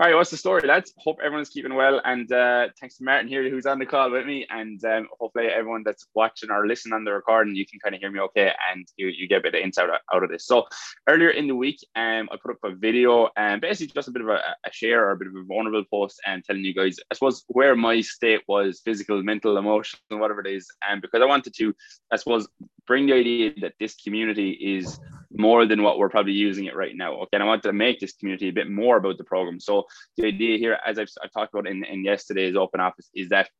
All right, what's the story, lads? Hope everyone's keeping well, and uh, thanks to Martin here who's on the call with me, and um, hopefully everyone that's watching or listening on the recording, you can kind of hear me okay, and you, you get a bit of insight out of this. So earlier in the week, um, I put up a video, and um, basically just a bit of a, a, share or a bit of a vulnerable post, and telling you guys, I suppose, where my state was, physical, mental, emotional, whatever it is, and because I wanted to, I suppose, bring the idea that this community is more than what we're probably using it right now. Okay, and I want to make this community a bit more about the program. So the idea here, as I've, I've talked about in, in yesterday's open office, is that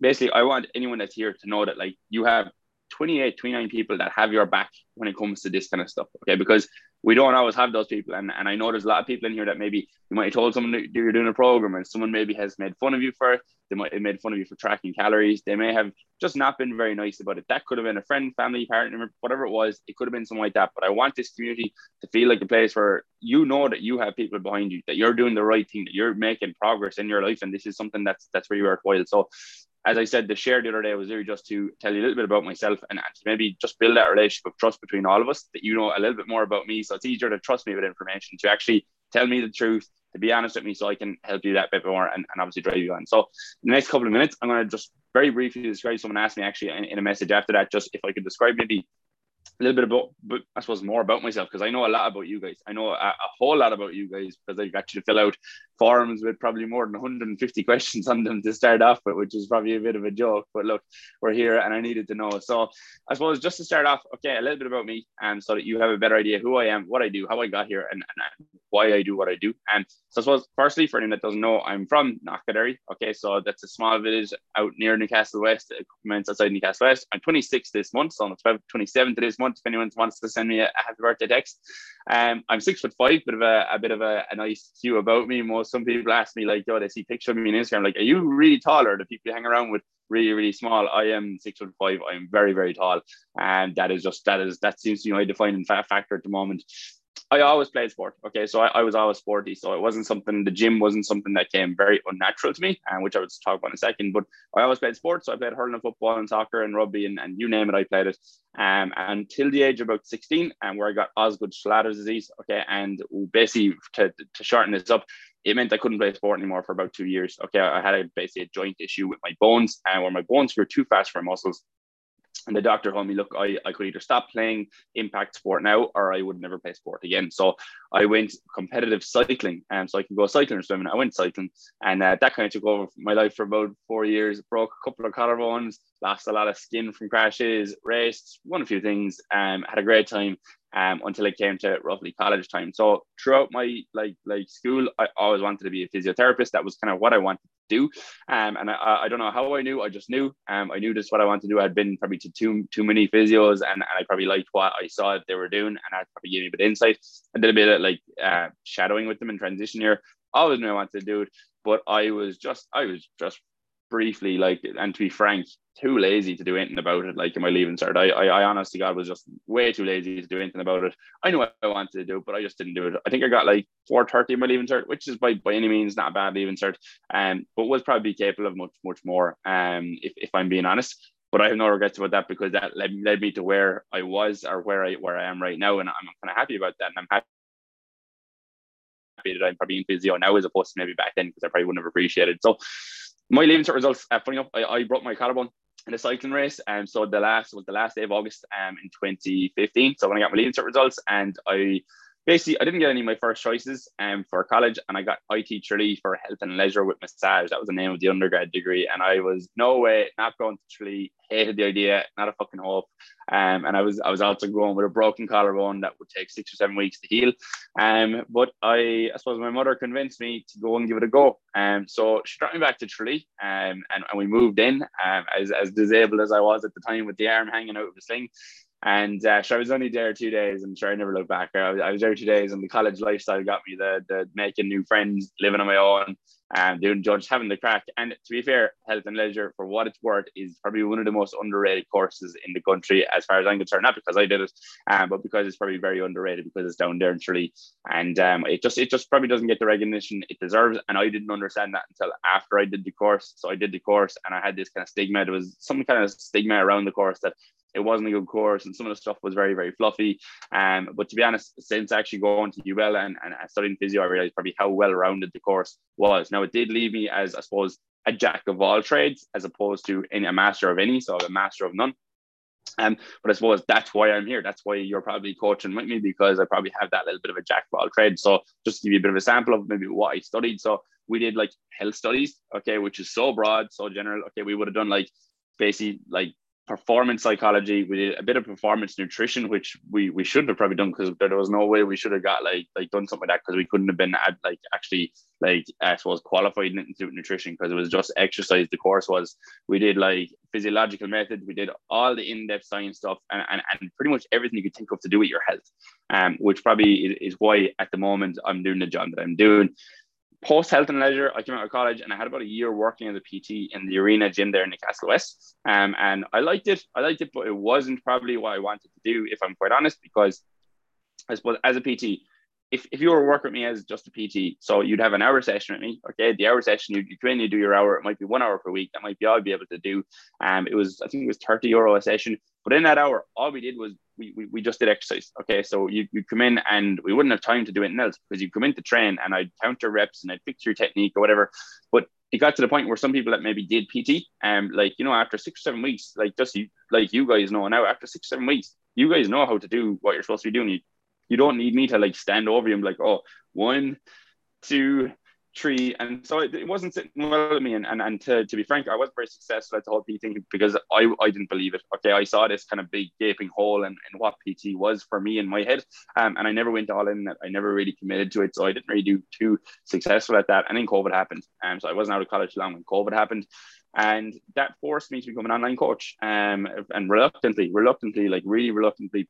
basically I want anyone that's here to know that like you have 28, 29 people that have your back when it comes to this kind of stuff. Okay, because we don't always have those people. And, and I know there's a lot of people in here that maybe you might have told someone that you're doing a program and someone maybe has made fun of you for it. They might have made fun of you for tracking calories. They may have just not been very nice about it. That could have been a friend, family, partner, whatever it was. It could have been something like that. But I want this community to feel like a place where you know that you have people behind you, that you're doing the right thing, that you're making progress in your life. And this is something that's that's really worthwhile. So as I said, the share the other day was really just to tell you a little bit about myself and, and maybe just build that relationship of trust between all of us that you know a little bit more about me. So it's easier to trust me with information, to actually tell me the truth, to be honest with me, so I can help you that bit more and, and obviously drive you on. So the next couple of minutes, I'm going to just very briefly describe. Someone asked me actually in, in a message after that, just if I could describe maybe a little bit about, but I suppose more about myself because I know a lot about you guys. I know a, a, whole lot about you guys because I've actually fill out forums with probably more than 150 questions on them to start off with, which is probably a bit of a joke. But look, we're here and I needed to know. So I suppose just to start off, okay, a little bit about me, and um, so that you have a better idea who I am, what I do, how I got here, and, and why I do what I do. And so I suppose firstly, for anyone that doesn't know, I'm from Knockaderry. Okay, so that's a small village out near Newcastle West, a couple minutes outside Newcastle West. I'm 26 this month, so I'm 27 to this month. If anyone wants to send me a, happy birthday text, um, I'm six foot five, bit of a, a bit of a, a nice cue about me. Most some people ask me like, yo, they see picture of me on Instagram, like, are you really taller? The people you hang around with really, really small. I am six foot five. I'm very, very tall, and that is just that is that seems to be my defining factor at the moment. I always played sport. Okay, so I, I, was always sporty. So it wasn't something. The gym wasn't something that came very unnatural to me, and which I would talk about in a second. But I always played sports. So I played hurling, and football, and soccer, and rugby, and, and you name it, I played it. Um, until the age of about sixteen, and where I got Osgood-Schlatter's disease. Okay, and basically to, to shorten this up, it meant I couldn't play sport anymore for about two years. Okay, I had a, basically a joint issue with my bones, and where my bones grew too fast for my muscles, and the doctor told me, look, I, I could either stop playing impact sport now or I would never play sport again. So I went competitive cycling. And um, so I can go cycling or swimming. I went cycling. And uh, that kind of took over my life for about four years. Broke a couple of collarbones, lost a lot of skin from crashes, raced, won a few things, um, had a great time um, until it came to roughly college time. So throughout my like like school, I always wanted to be a physiotherapist. That was kind of what I wanted to do. Um, and I, I don't know how I knew. I just knew. Um, I knew this what I wanted to do. I'd been probably to too too many physios, and, and I probably liked what I saw that they were doing, and I probably gave me a bit of insight. I did a bit of like uh, shadowing with them in transition year. Always knew I wanted to do it, but I was just I was just briefly like and to be frank too lazy to do anything about it like in my leaving cert I, I i honestly god was just way too lazy to do anything about it i knew i wanted to do but i just didn't do it i think i got like 430 in my leaving cert which is by, by any means not a bad leaving cert um but was probably capable of much much more um if, if i'm being honest but I have no regrets about that because that led, led me to where I was or where I where I am right now, and I'm kind of happy about that. And I'm happy that I'm probably in physio now as opposed to maybe back then because I probably wouldn't have appreciated. So my leaving cert results, uh, funny enough, I, I broke my collarbone in a cycling race. And um, so the last was the last day of August um, in 2015. So when I got my leaving cert results and I basically I didn't get any of my first choices um, for college and I got IT Tralee for health and leisure with massage. That was the name of the undergrad degree. And I was no way not going to Tralee, hated the idea, not a fucking hope. Um, and I was I was also going with a broken collarbone that would take six or seven weeks to heal. Um, but I, I suppose my mother convinced me to go and give it a go. Um, so she brought me back to Tralee um, and, and we moved in um, as, as disabled as I was at the time with the arm hanging out of the sling. And uh, I was only there two days, and sure, I never looked back. I was, I was there two days, and the college lifestyle got me the the making new friends, living on my own, and doing just having the crack. And to be fair, health and leisure, for what it's worth, is probably one of the most underrated courses in the country, as far as I'm concerned. Not because I did it, um, but because it's probably very underrated because it's down there in Tralee, and um, it just it just probably doesn't get the recognition it deserves. And I didn't understand that until after I did the course. So I did the course, and I had this kind of stigma. There was some kind of stigma around the course that it wasn't a good course, and some of the stuff was very, very fluffy. Um, but to be honest, since actually going to UL and, and studying physio, I realized probably how well rounded the course was. Now, it did leave me as, I suppose, a jack of all trades as opposed to any, a master of any, so a master of none. Um, but I suppose that's why I'm here. That's why you're probably coaching with me because I probably have that little bit of a jack of all trades. So just to give you a bit of a sample of maybe what I studied. So we did like health studies, okay, which is so broad, so general. Okay, we would have done like basically like performance psychology. We did a bit of performance nutrition, which we we shouldn't have probably done because there was no way we should have got like like done something like that because we couldn't have been at, like actually like I suppose qualified into nutrition because it was just exercise. The course was we did like physiological methods, we did all the in-depth science stuff, and and, and pretty much everything you could think of to do with your health. Um, which probably is why at the moment I'm doing the job that I'm doing post health and leisure, I came out of college and I had about a year working as a PT in the arena gym there in Newcastle West. Um, and I liked it. I liked it, but it wasn't probably what I wanted to do, if I'm quite honest, because I suppose as a PT, if, if you were working with me as just a PT, so you'd have an hour session with me. Okay, the hour session, you, you come in, you do your hour. It might be one hour per week. That might be all I'd be able to do. Um, it was I think it was thirty euro a session. But in that hour, all we did was we, we, we just did exercise. Okay, so you you come in and we wouldn't have time to do anything else because you come in to train and I'd count your reps and I'd fix your technique or whatever. But it got to the point where some people that maybe did PT, um, like you know, after six or seven weeks, like just you, like you guys know now, after six or seven weeks, you guys know how to do what you're supposed to be doing. You you don't need me to like stand over you and be like, oh, one, two, three. And so it, it wasn't sitting well with me. And, and, and to, to be frank, I wasn't very successful at the whole PT thing because I, I didn't believe it. Okay. I saw this kind of big gaping hole in, in what PT was for me in my head. Um, and I never went all in that. I never really committed to it. So I didn't really do too successful at that. And then COVID happened. Um, so I wasn't out of college long when COVID happened and that forced me to become an online coach um, and reluctantly reluctantly like really reluctantly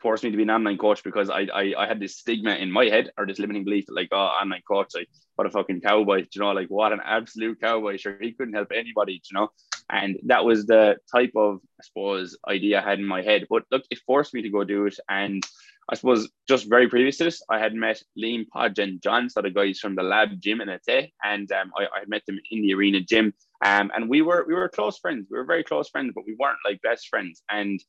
forced me to be an online coach because I, I I had this stigma in my head or this limiting belief that like oh online coach like what a fucking cowboy you know like what an absolute cowboy sure he couldn't help anybody you know and that was the type of I suppose idea I had in my head but look it forced me to go do it and I suppose just very previous to this, I had met Liam, Podge, and John, so the guys from the lab gym in Athea, and um, I, I met them in the arena gym. Um, and we were we were close friends. We were very close friends, but we weren't like best friends. And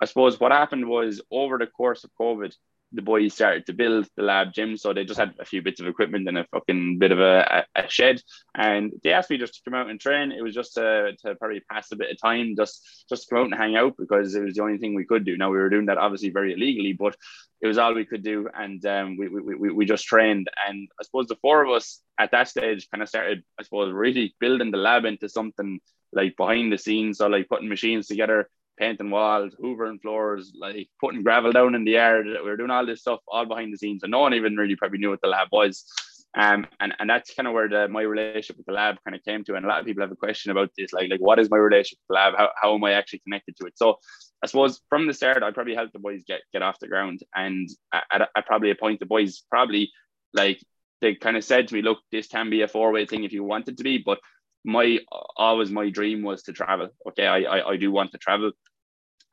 I suppose what happened was over the course of COVID, the boys started to build the lab gym. So they just had a few bits of equipment and a fucking bit of a, a, shed. And they asked me just to come out and train. It was just to, to probably pass a bit of time, just just come out and hang out because it was the only thing we could do. Now we were doing that obviously very illegally, but it was all we could do. And um, we, we, we, we just trained. And I suppose the four of us at that stage kind of started, I suppose, really building the lab into something like behind the scenes. So like putting machines together painting walls, hoovering floors, like putting gravel down in the yard. We were doing all this stuff all behind the scenes, and no one even really probably knew what the lab was. Um, and, and that's kind of where the, my relationship with the lab kind of came to. And a lot of people have a question about this, like, like what is my relationship with the lab? How, how am I actually connected to it? So I suppose from the start, I probably helped the boys get, get off the ground. And at, at probably a point, the boys probably like, they kind of said to me, look, this can be a four way thing if you want it to be, but my always my dream was to travel. Okay, I, I, I do want to travel.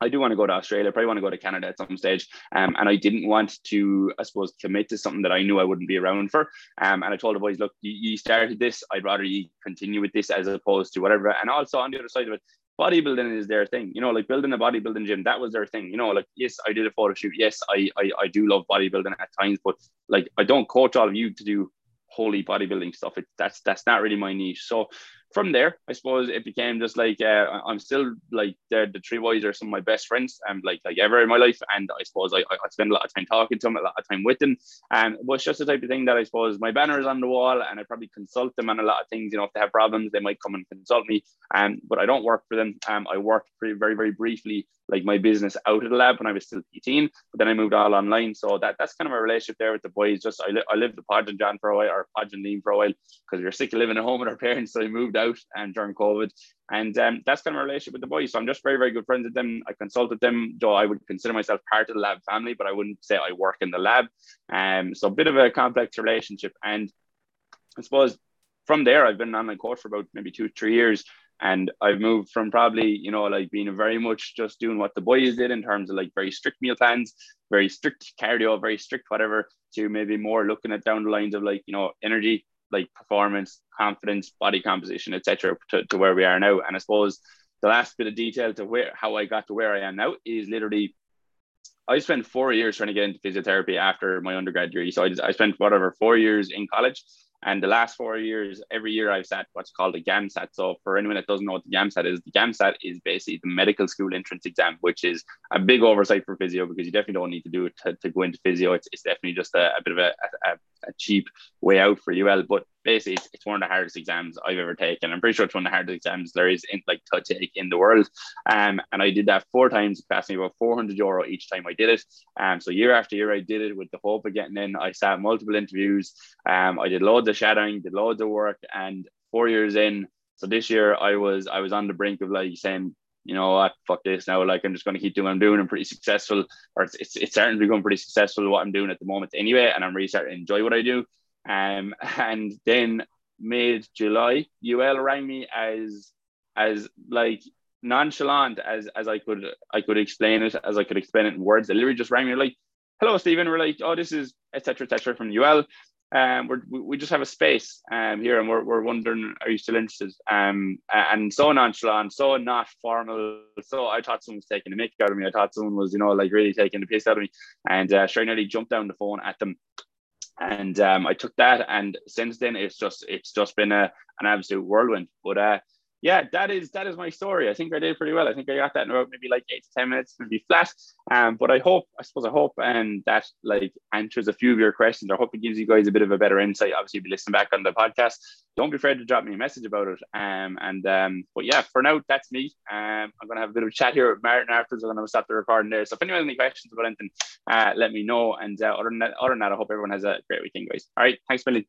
I do want to go to Australia. I Probably want to go to Canada at some stage. Um, and I didn't want to, I suppose, commit to something that I knew I wouldn't be around for. Um, and I told the boys, look, you, you started this. I'd rather you continue with this as opposed to whatever. And also on the other side of it, bodybuilding is their thing. You know, like building a bodybuilding gym, that was their thing. You know, like yes, I did a photo shoot. Yes, I I, I do love bodybuilding at times, but like I don't coach all of you to do holy bodybuilding stuff. It, that's that's not really my niche. So from there, I suppose it became just like uh, I'm still like the the three boys are some of my best friends and um, like like ever in my life, and I suppose I, I spend a lot of time talking to them, a lot of time with them, and um, it's just the type of thing that I suppose my banner is on the wall, and I probably consult them on a lot of things. You know, if they have problems, they might come and consult me, um, but I don't work for them. Um, I worked pretty very very briefly like my business out of the lab when I was still 18, but then I moved all online. So that that's kind of my relationship there with the boys. Just I, li- I lived with Podge and John for a while, or Podge and Liam for a while, because we were sick of living at home with our parents. So I moved out and during COVID, and um, that's kind of my relationship with the boys. So I'm just very very good friends with them. I consulted them, though I would consider myself part of the lab family, but I wouldn't say I work in the lab. Um, so a bit of a complex relationship, and I suppose from there I've been an online coach for about maybe two three years and I've moved from probably, you know, like being very much just doing what the boys did in terms of like very strict meal plans, very strict cardio, very strict whatever, to maybe more looking at down the lines of like, you know, energy, like performance, confidence, body composition, etc. To, to where we are now. And I suppose the last bit of detail to where how I got to where I am now is literally I spent four years trying to get into physiotherapy after my undergrad degree. So I, I spent whatever four years in college and the last four years, every year I've sat what's called a GAMSAT. So for anyone that doesn't know what the GAMSAT is, the GAMSAT is basically the medical school entrance exam, which is a big oversight for physio because you definitely don't need to do it to, to go into physio. It's, it's definitely just a, a bit of a, a, a cheap way out for UL. But basically, it's, it's, one of the hardest exams I've ever taken. I'm pretty sure it's one of the hardest exams there is in like to take in the world. Um, and I did that four times. It cost me about 400 euro each time I did it. Um, so year after year, I did it with the hope of getting in. I sat multiple interviews. Um, I did loads of shadowing, did loads of work, and four years in. So this year, I was I was on the brink of like saying you know what, fuck this now. Like I'm just going to keep doing what I'm doing. I'm pretty successful, or it's, it's, it's starting to become pretty successful what I'm doing at the moment anyway. And I'm really starting to enjoy what I do. Um, and then mid July, UL rang me as as like nonchalant as as I could I could explain it as I could explain it in words. They literally just rang me like, "Hello, Stephen." We're like, "Oh, this is etc. etc. from UL um, we're, we just have a space um, here and we're, we're wondering, are you still interested? Um, and so nonchalant, so not formal. So I thought someone was taking the mick out of me. I thought someone was, you know, like really taking the piss out of me. And uh, sure, nearly jumped down the phone at them. And um, I took that. And since then, it's just, it's just been a, an absolute whirlwind. But uh, yeah, that is that is my story. I think I did pretty well. I think I got that in about maybe like eight to ten minutes, maybe flat. Um, but I hope, I suppose, I hope, and that like answers a few of your questions. I hope it gives you guys a bit of a better insight. Obviously, be listening back on the podcast. Don't be afraid to drop me a message about it. Um, and um, but yeah, for now, that's me. Um, I'm gonna have a bit of a chat here with Martin afterwards. I'm gonna stop the recording there. So if anyone has any questions about anything, uh, let me know. And uh, other than that, other than that, I hope everyone has a great weekend, guys. All right, thanks, Billy.